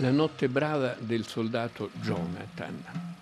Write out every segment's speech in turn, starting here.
La notte brava del soldato Jonathan.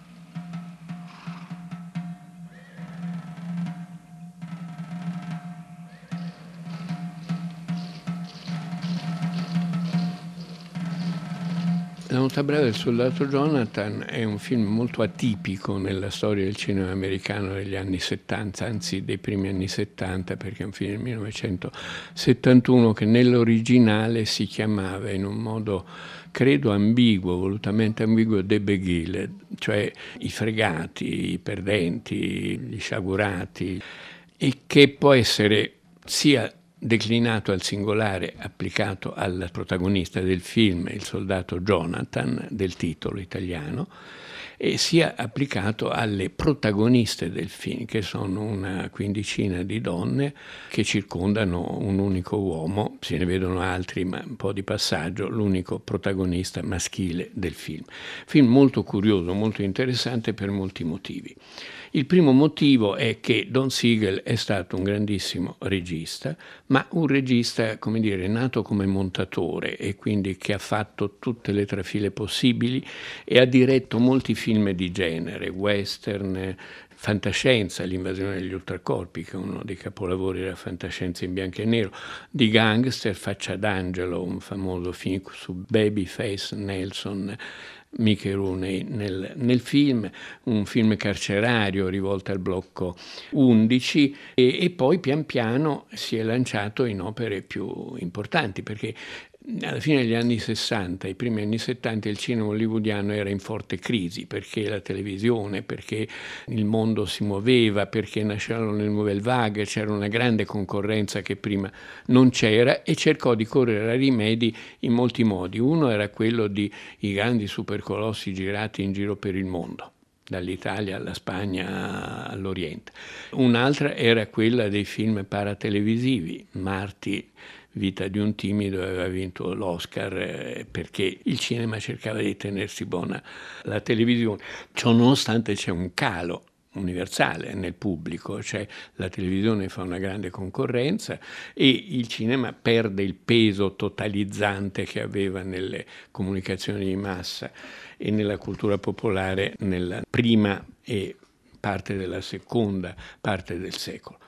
La nota breve del soldato Jonathan è un film molto atipico nella storia del cinema americano degli anni 70, anzi dei primi anni 70, perché è un film del 1971 che nell'originale si chiamava in un modo credo ambiguo, volutamente ambiguo, The Beguiled, cioè i fregati, i perdenti, gli sciagurati, e che può essere sia declinato al singolare applicato al protagonista del film, il soldato Jonathan, del titolo italiano, e sia applicato alle protagoniste del film, che sono una quindicina di donne che circondano un unico uomo, se ne vedono altri, ma un po' di passaggio, l'unico protagonista maschile del film. Film molto curioso, molto interessante per molti motivi. Il primo motivo è che Don Siegel è stato un grandissimo regista, ma un regista, come dire, nato come montatore e quindi che ha fatto tutte le trafile possibili e ha diretto molti film di genere, western, fantascienza, l'invasione degli ultracorpi, che è uno dei capolavori della fantascienza in bianco e nero, di gangster, Faccia d'Angelo, un famoso film su Babyface Nelson, Mickey Rooney nel, nel, film, un film carcerario rivolto al blocco 11 e, e poi pian piano si è lanciato in opere più importanti perché alla fine degli anni 60, i primi anni 70, il cinema hollywoodiano era in forte crisi perché la televisione, perché il mondo si muoveva, perché nascevano le nouvelle vague, c'era una grande concorrenza che prima non c'era e cercò di correre a rimedi in molti modi. Uno era quello di grandi supercolossi girati in giro per il mondo dall'Italia alla Spagna all'Oriente. Un'altra era quella dei film paratelevisivi, Marti Vita di un timido aveva vinto l'Oscar eh, perché il cinema cercava di tenersi buona la televisione. Ciò nonostante c'è un calo universale nel pubblico, cioè la televisione fa una grande concorrenza e il cinema perde il peso totalizzante che aveva nelle comunicazioni di massa e nella cultura popolare nella prima e parte della seconda parte del secolo.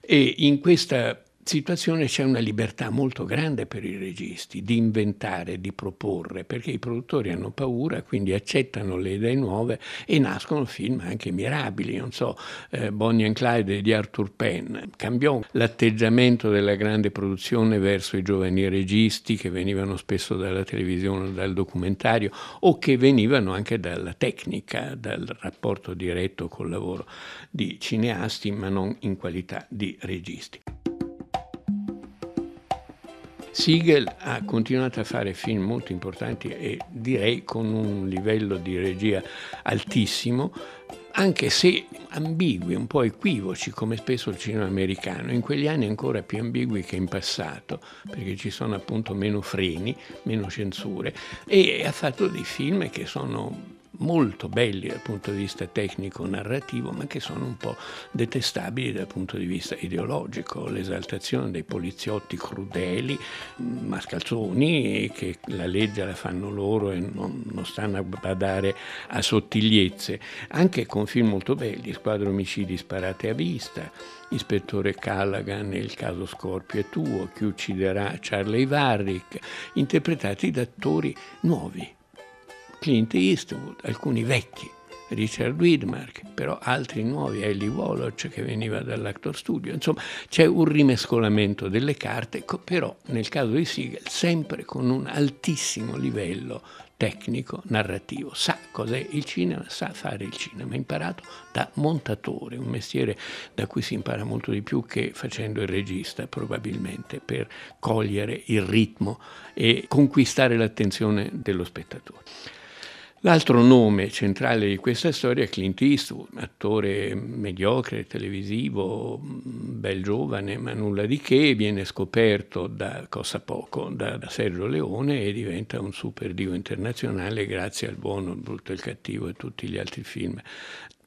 E in questa situazione c'è una libertà molto grande per i registi di inventare, di proporre, perché i produttori hanno paura, quindi accettano le idee nuove e nascono film anche mirabili. Non so, eh, Bonnie and Clyde di Arthur Penn cambiò l'atteggiamento della grande produzione verso i giovani registi che venivano spesso dalla televisione o dal documentario o che venivano anche dalla tecnica, dal rapporto diretto col lavoro di cineasti, ma non in qualità di registi. Siegel ha continuato a fare film molto importanti e direi con un livello di regia altissimo, anche se ambigui, un po' equivoci, come spesso il cinema americano, in quegli anni ancora più ambigui che in passato, perché ci sono appunto meno freni, meno censure, e ha fatto dei film che sono molto belli dal punto di vista tecnico-narrativo, ma che sono un po' detestabili dal punto di vista ideologico. L'esaltazione dei poliziotti crudeli, mascalzoni, che la legge la fanno loro e non, non stanno a badare a sottigliezze. Anche con film molto belli, Squadra omicidi sparate a vista, Ispettore Callaghan, Il caso Scorpio è tuo, Chi ucciderà Charlie Varrick, interpretati da attori nuovi Clint Eastwood, alcuni vecchi, Richard Widmark, però altri nuovi, Ellie Wallach che veniva dall'Actor Studio, insomma c'è un rimescolamento delle carte, però nel caso di Siegel sempre con un altissimo livello tecnico, narrativo, sa cos'è il cinema, sa fare il cinema, imparato da montatore, un mestiere da cui si impara molto di più che facendo il regista probabilmente per cogliere il ritmo e conquistare l'attenzione dello spettatore. L'altro nome centrale di questa storia è Clint Eastwood, attore mediocre, televisivo, bel giovane, ma nulla di che, viene scoperto da cosa poco da, da Sergio Leone e diventa un super dio internazionale grazie al buono, il brutto e il cattivo e tutti gli altri film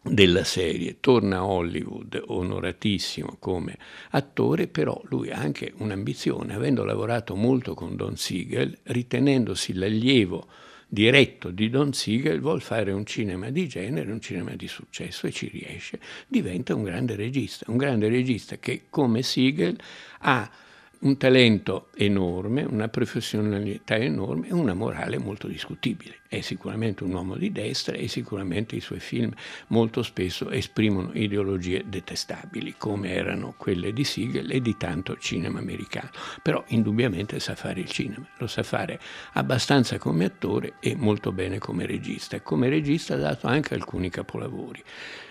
della serie. Torna a Hollywood onoratissimo come attore, però lui ha anche un'ambizione, avendo lavorato molto con Don Siegel, ritenendosi l'allievo diretto di Don Siegel, vuol fare un cinema di genere, un cinema di successo e ci riesce, diventa un grande regista, un grande regista che come Siegel ha un talento enorme, una professionalità enorme e una morale molto discutibile. È sicuramente un uomo di destra e sicuramente i suoi film molto spesso esprimono ideologie detestabili, come erano quelle di Siegel e di tanto cinema americano. Però indubbiamente sa fare il cinema, lo sa fare abbastanza come attore e molto bene come regista. Come regista ha dato anche alcuni capolavori.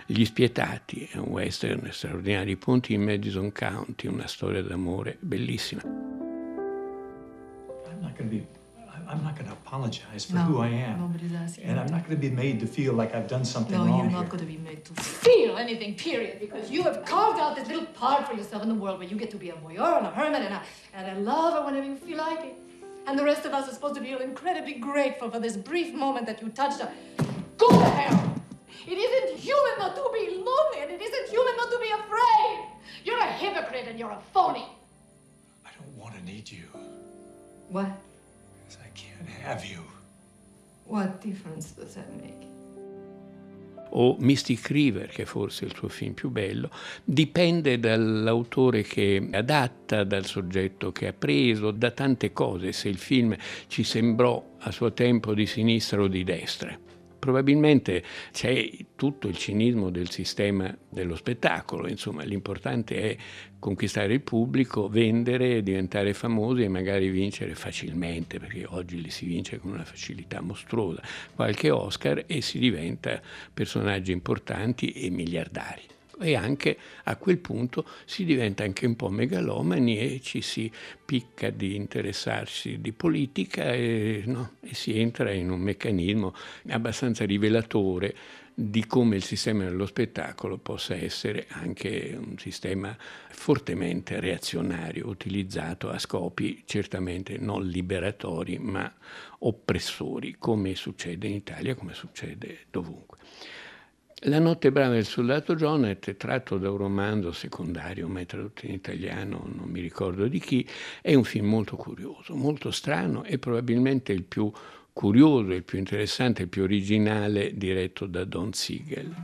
Gli Spietati è un western straordinario, I ponti in Madison County, una storia d'amore bellissima. I'm not going to be I'm not going to apologize for no, who I am. Nobody's asking. And I'm not going to be made to feel like I've done something no, wrong. No, you're not here. going to be made to feel anything, period, because you have carved out this little part for yourself in the world where you get to be a voyeur and a hermit and a, and a lover whenever you feel like it. And the rest of us are supposed to feel incredibly grateful for this brief moment that you touched us. Go to hell! It isn't human not to be lonely, and it isn't human not to be afraid. You're a hypocrite and you're a phony. I don't want to need you. What? Because I can't have you. What difference does that make? o Mystic River, che forse è il suo film più bello, dipende dall'autore che adatta, dal soggetto che ha preso, da tante cose, se il film ci sembrò a suo tempo di sinistra o di destra. Probabilmente c'è tutto il cinismo del sistema dello spettacolo, insomma l'importante è conquistare il pubblico, vendere, diventare famosi e magari vincere facilmente, perché oggi li si vince con una facilità mostruosa, qualche Oscar e si diventa personaggi importanti e miliardari e anche a quel punto si diventa anche un po' megalomani e ci si picca di interessarsi di politica e, no, e si entra in un meccanismo abbastanza rivelatore di come il sistema dello spettacolo possa essere anche un sistema fortemente reazionario, utilizzato a scopi certamente non liberatori ma oppressori, come succede in Italia, come succede dovunque. La notte brava del soldato Jonet, tratto da un romanzo secondario, mai tradotto in italiano, non mi ricordo di chi, è un film molto curioso, molto strano e probabilmente il più curioso, il più interessante, il più originale diretto da Don Siegel.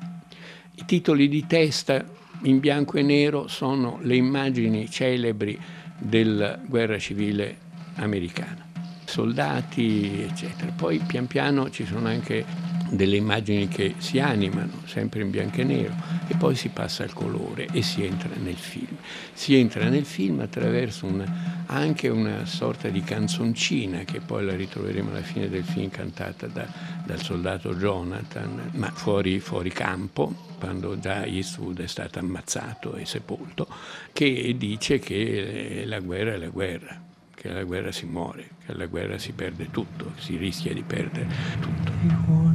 I titoli di testa in bianco e nero sono le immagini celebri della guerra civile americana, soldati, eccetera. Poi pian piano ci sono anche delle immagini che si animano, sempre in bianco e nero, e poi si passa al colore e si entra nel film. Si entra nel film attraverso una, anche una sorta di canzoncina, che poi la ritroveremo alla fine del film cantata da, dal soldato Jonathan, ma fuori, fuori campo, quando già Eastwood è stato ammazzato e sepolto, che dice che la guerra è la guerra che alla guerra si muore, che alla guerra si perde tutto, si rischia di perdere tutto.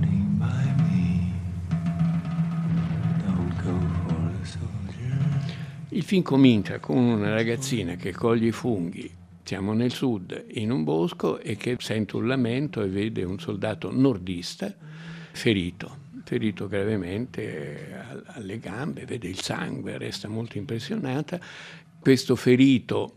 Il film comincia con una ragazzina che coglie i funghi, siamo nel sud, in un bosco e che sente un lamento e vede un soldato nordista ferito, ferito gravemente alle gambe, vede il sangue, resta molto impressionata. Questo ferito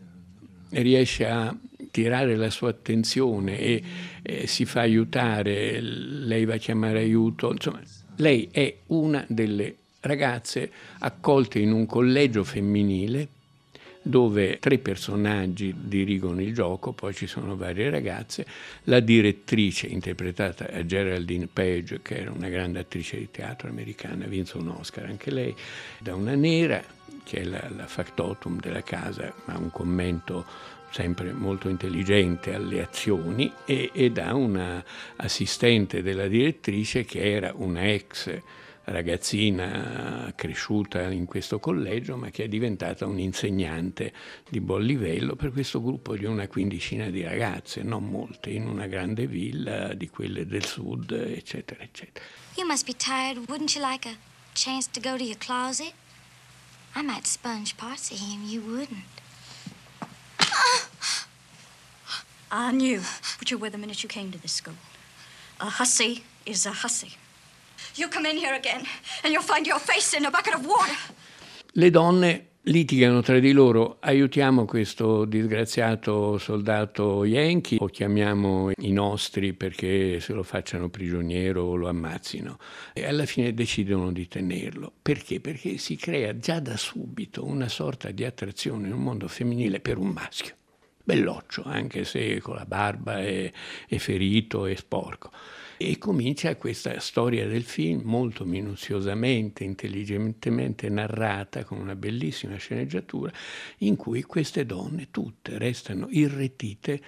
riesce a tirare la sua attenzione e eh, si fa aiutare, lei va a chiamare aiuto, insomma, lei è una delle ragazze accolte in un collegio femminile dove tre personaggi dirigono il gioco, poi ci sono varie ragazze, la direttrice interpretata da Geraldine Page, che era una grande attrice di teatro americana, vinse un Oscar anche lei, da una nera, che è la, la factotum della casa, ma un commento sempre molto intelligente alle azioni, e, e da una assistente della direttrice che era una ex ragazzina cresciuta in questo collegio, ma che è diventata un'insegnante di buon livello per questo gruppo di una quindicina di ragazze, non molte, in una grande villa di quelle del sud, eccetera, eccetera. You must be tired. Wouldn't you like a chance to go to your closet? I might sponge parts of him. You wouldn't. I knew what you were the minute you came to this school. A hussy is a hussy. You come in here again and you'll find your face in a bucket of water. Le donne litigano tra di loro, aiutiamo questo disgraziato soldato Yankee o chiamiamo i nostri perché se lo facciano prigioniero o lo ammazzino. E alla fine decidono di tenerlo. Perché? Perché si crea già da subito una sorta di attrazione in un mondo femminile per un maschio. Belloccio, anche se con la barba è, è ferito e sporco. E comincia questa storia del film molto minuziosamente, intelligentemente narrata, con una bellissima sceneggiatura, in cui queste donne tutte restano irretite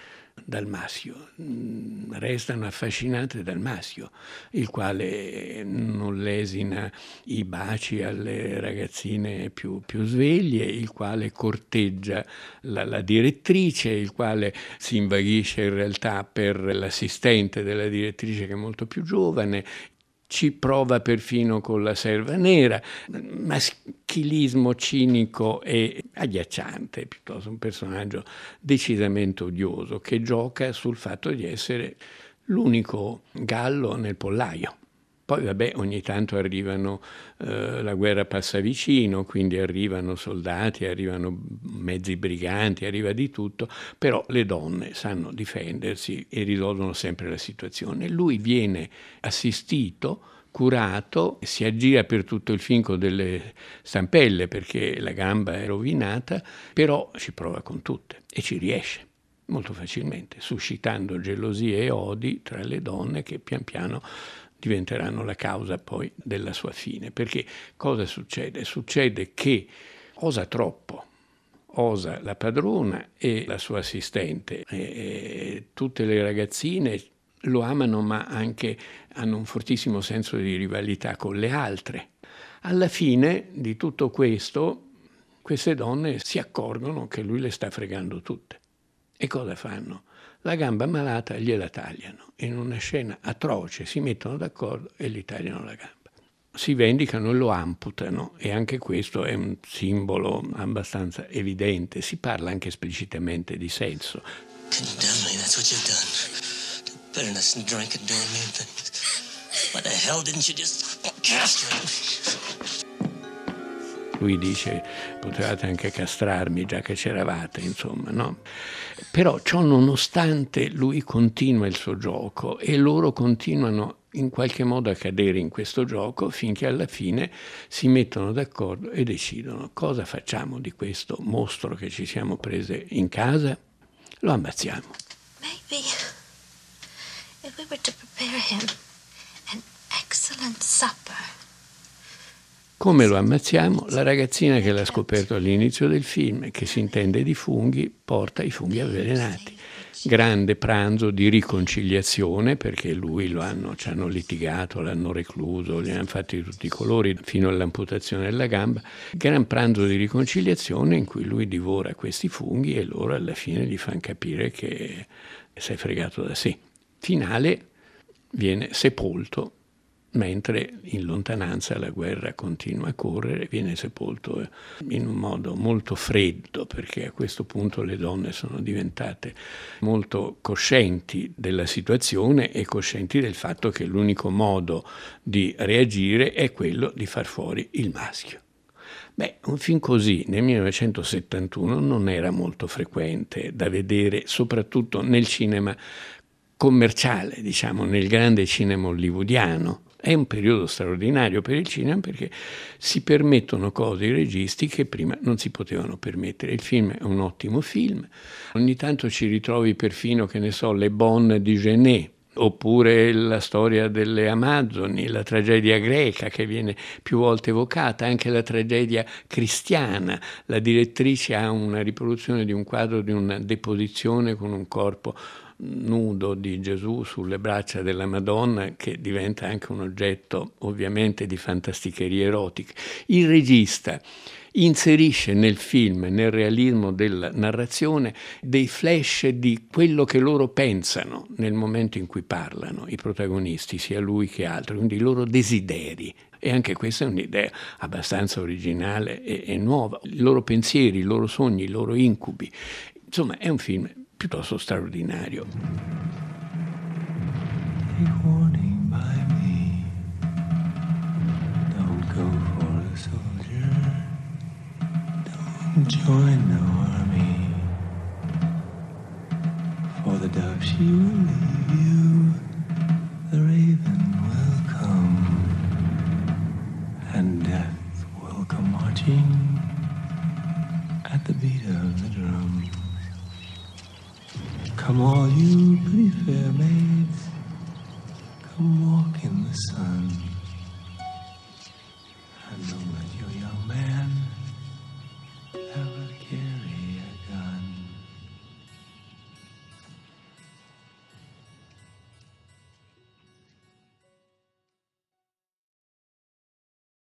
dal maschio, mm, restano affascinate dal maschio, il quale non lesina i baci alle ragazzine più, più sveglie, il quale corteggia la, la, direttrice, il quale si invaghisce in realtà per l'assistente della direttrice che è molto più giovane, ci prova perfino con la serva nera, maschilismo cinico e agghiacciante, piuttosto un personaggio decisamente odioso che gioca sul fatto di essere l'unico gallo nel pollaio. Poi vabbè, ogni tanto arrivano, eh, la guerra passa vicino, quindi arrivano soldati, arrivano mezzi briganti, arriva di tutto, però le donne sanno difendersi e risolvono sempre la situazione. Lui viene assistito, curato, si aggira per tutto il film con delle stampelle perché la gamba è rovinata, però ci prova con tutte e ci riesce molto facilmente, suscitando gelosie e odi tra le donne che pian piano diventeranno la causa poi della sua fine. Perché cosa succede? Succede che osa troppo, osa la padrona e la sua assistente. E, e tutte le ragazzine lo amano ma anche hanno un fortissimo senso di rivalità con le altre. Alla fine di tutto questo, queste donne si accorgono che lui le sta fregando tutte. E cosa fanno? La gamba malata gliela tagliano. In una scena atroce si mettono d'accordo e gli tagliano la gamba. Si vendicano e lo amputano e anche questo è un simbolo abbastanza evidente. Si parla anche esplicitamente di senso. Condemn me, that's what you've done. Bitterness and drink and doing mean things. Why the hell didn't you just castrate Lui dice potevate anche castrarmi già che c'eravate, insomma, no? Però ciò nonostante lui continua il suo gioco e loro continuano in qualche modo a cadere in questo gioco finché alla fine si mettono d'accordo e decidono cosa facciamo di questo mostro che ci siamo prese in casa. Lo ammazziamo. Maybe if we were to prepare him an excellent supper. Come lo ammazziamo? La ragazzina che l'ha scoperto all'inizio del film, che si intende di funghi, porta i funghi avvelenati. Grande pranzo di riconciliazione perché lui lo hanno, ci hanno litigato, l'hanno recluso, gli hanno fatti di tutti i colori fino all'amputazione della gamba. Gran pranzo di riconciliazione in cui lui divora questi funghi e loro alla fine gli fanno capire che si è fregato da sé. Finale viene sepolto mentre in lontananza la guerra continua a correre, viene sepolto eh, in un modo molto freddo, perché a questo punto le donne sono diventate molto coscienti della situazione e coscienti del fatto che l'unico modo di reagire è quello di far fuori il maschio. Beh, un film così nel 1971 non era molto frequente da vedere, soprattutto nel cinema commerciale, diciamo, nel grande cinema hollywoodiano. È un periodo straordinario per il cinema perché si permettono cose ai registi che prima non si potevano permettere. Il film è un ottimo film, ogni tanto ci ritrovi perfino, che ne so, Le Bonne di Genet, oppure la storia delle Amazzoni, la tragedia greca che viene più volte evocata, anche la tragedia cristiana. La direttrice ha una riproduzione di un quadro di una deposizione con un corpo nudo di Gesù sulle braccia della Madonna che diventa anche un oggetto ovviamente di fantasticherie erotiche. Il regista inserisce nel film, nel realismo della narrazione, dei flash di quello che loro pensano nel momento in cui parlano, i protagonisti, sia lui che altri, quindi i loro desideri. E anche questa è un'idea abbastanza originale e, e nuova. I loro pensieri, i loro sogni, i loro incubi. Insomma, è un film piuttosto straordinario. join the army. For the dove she will leave you, the raven will come, and death will come marching at the beat of the drum. Come all you pretty fair maids, come walk in the sun.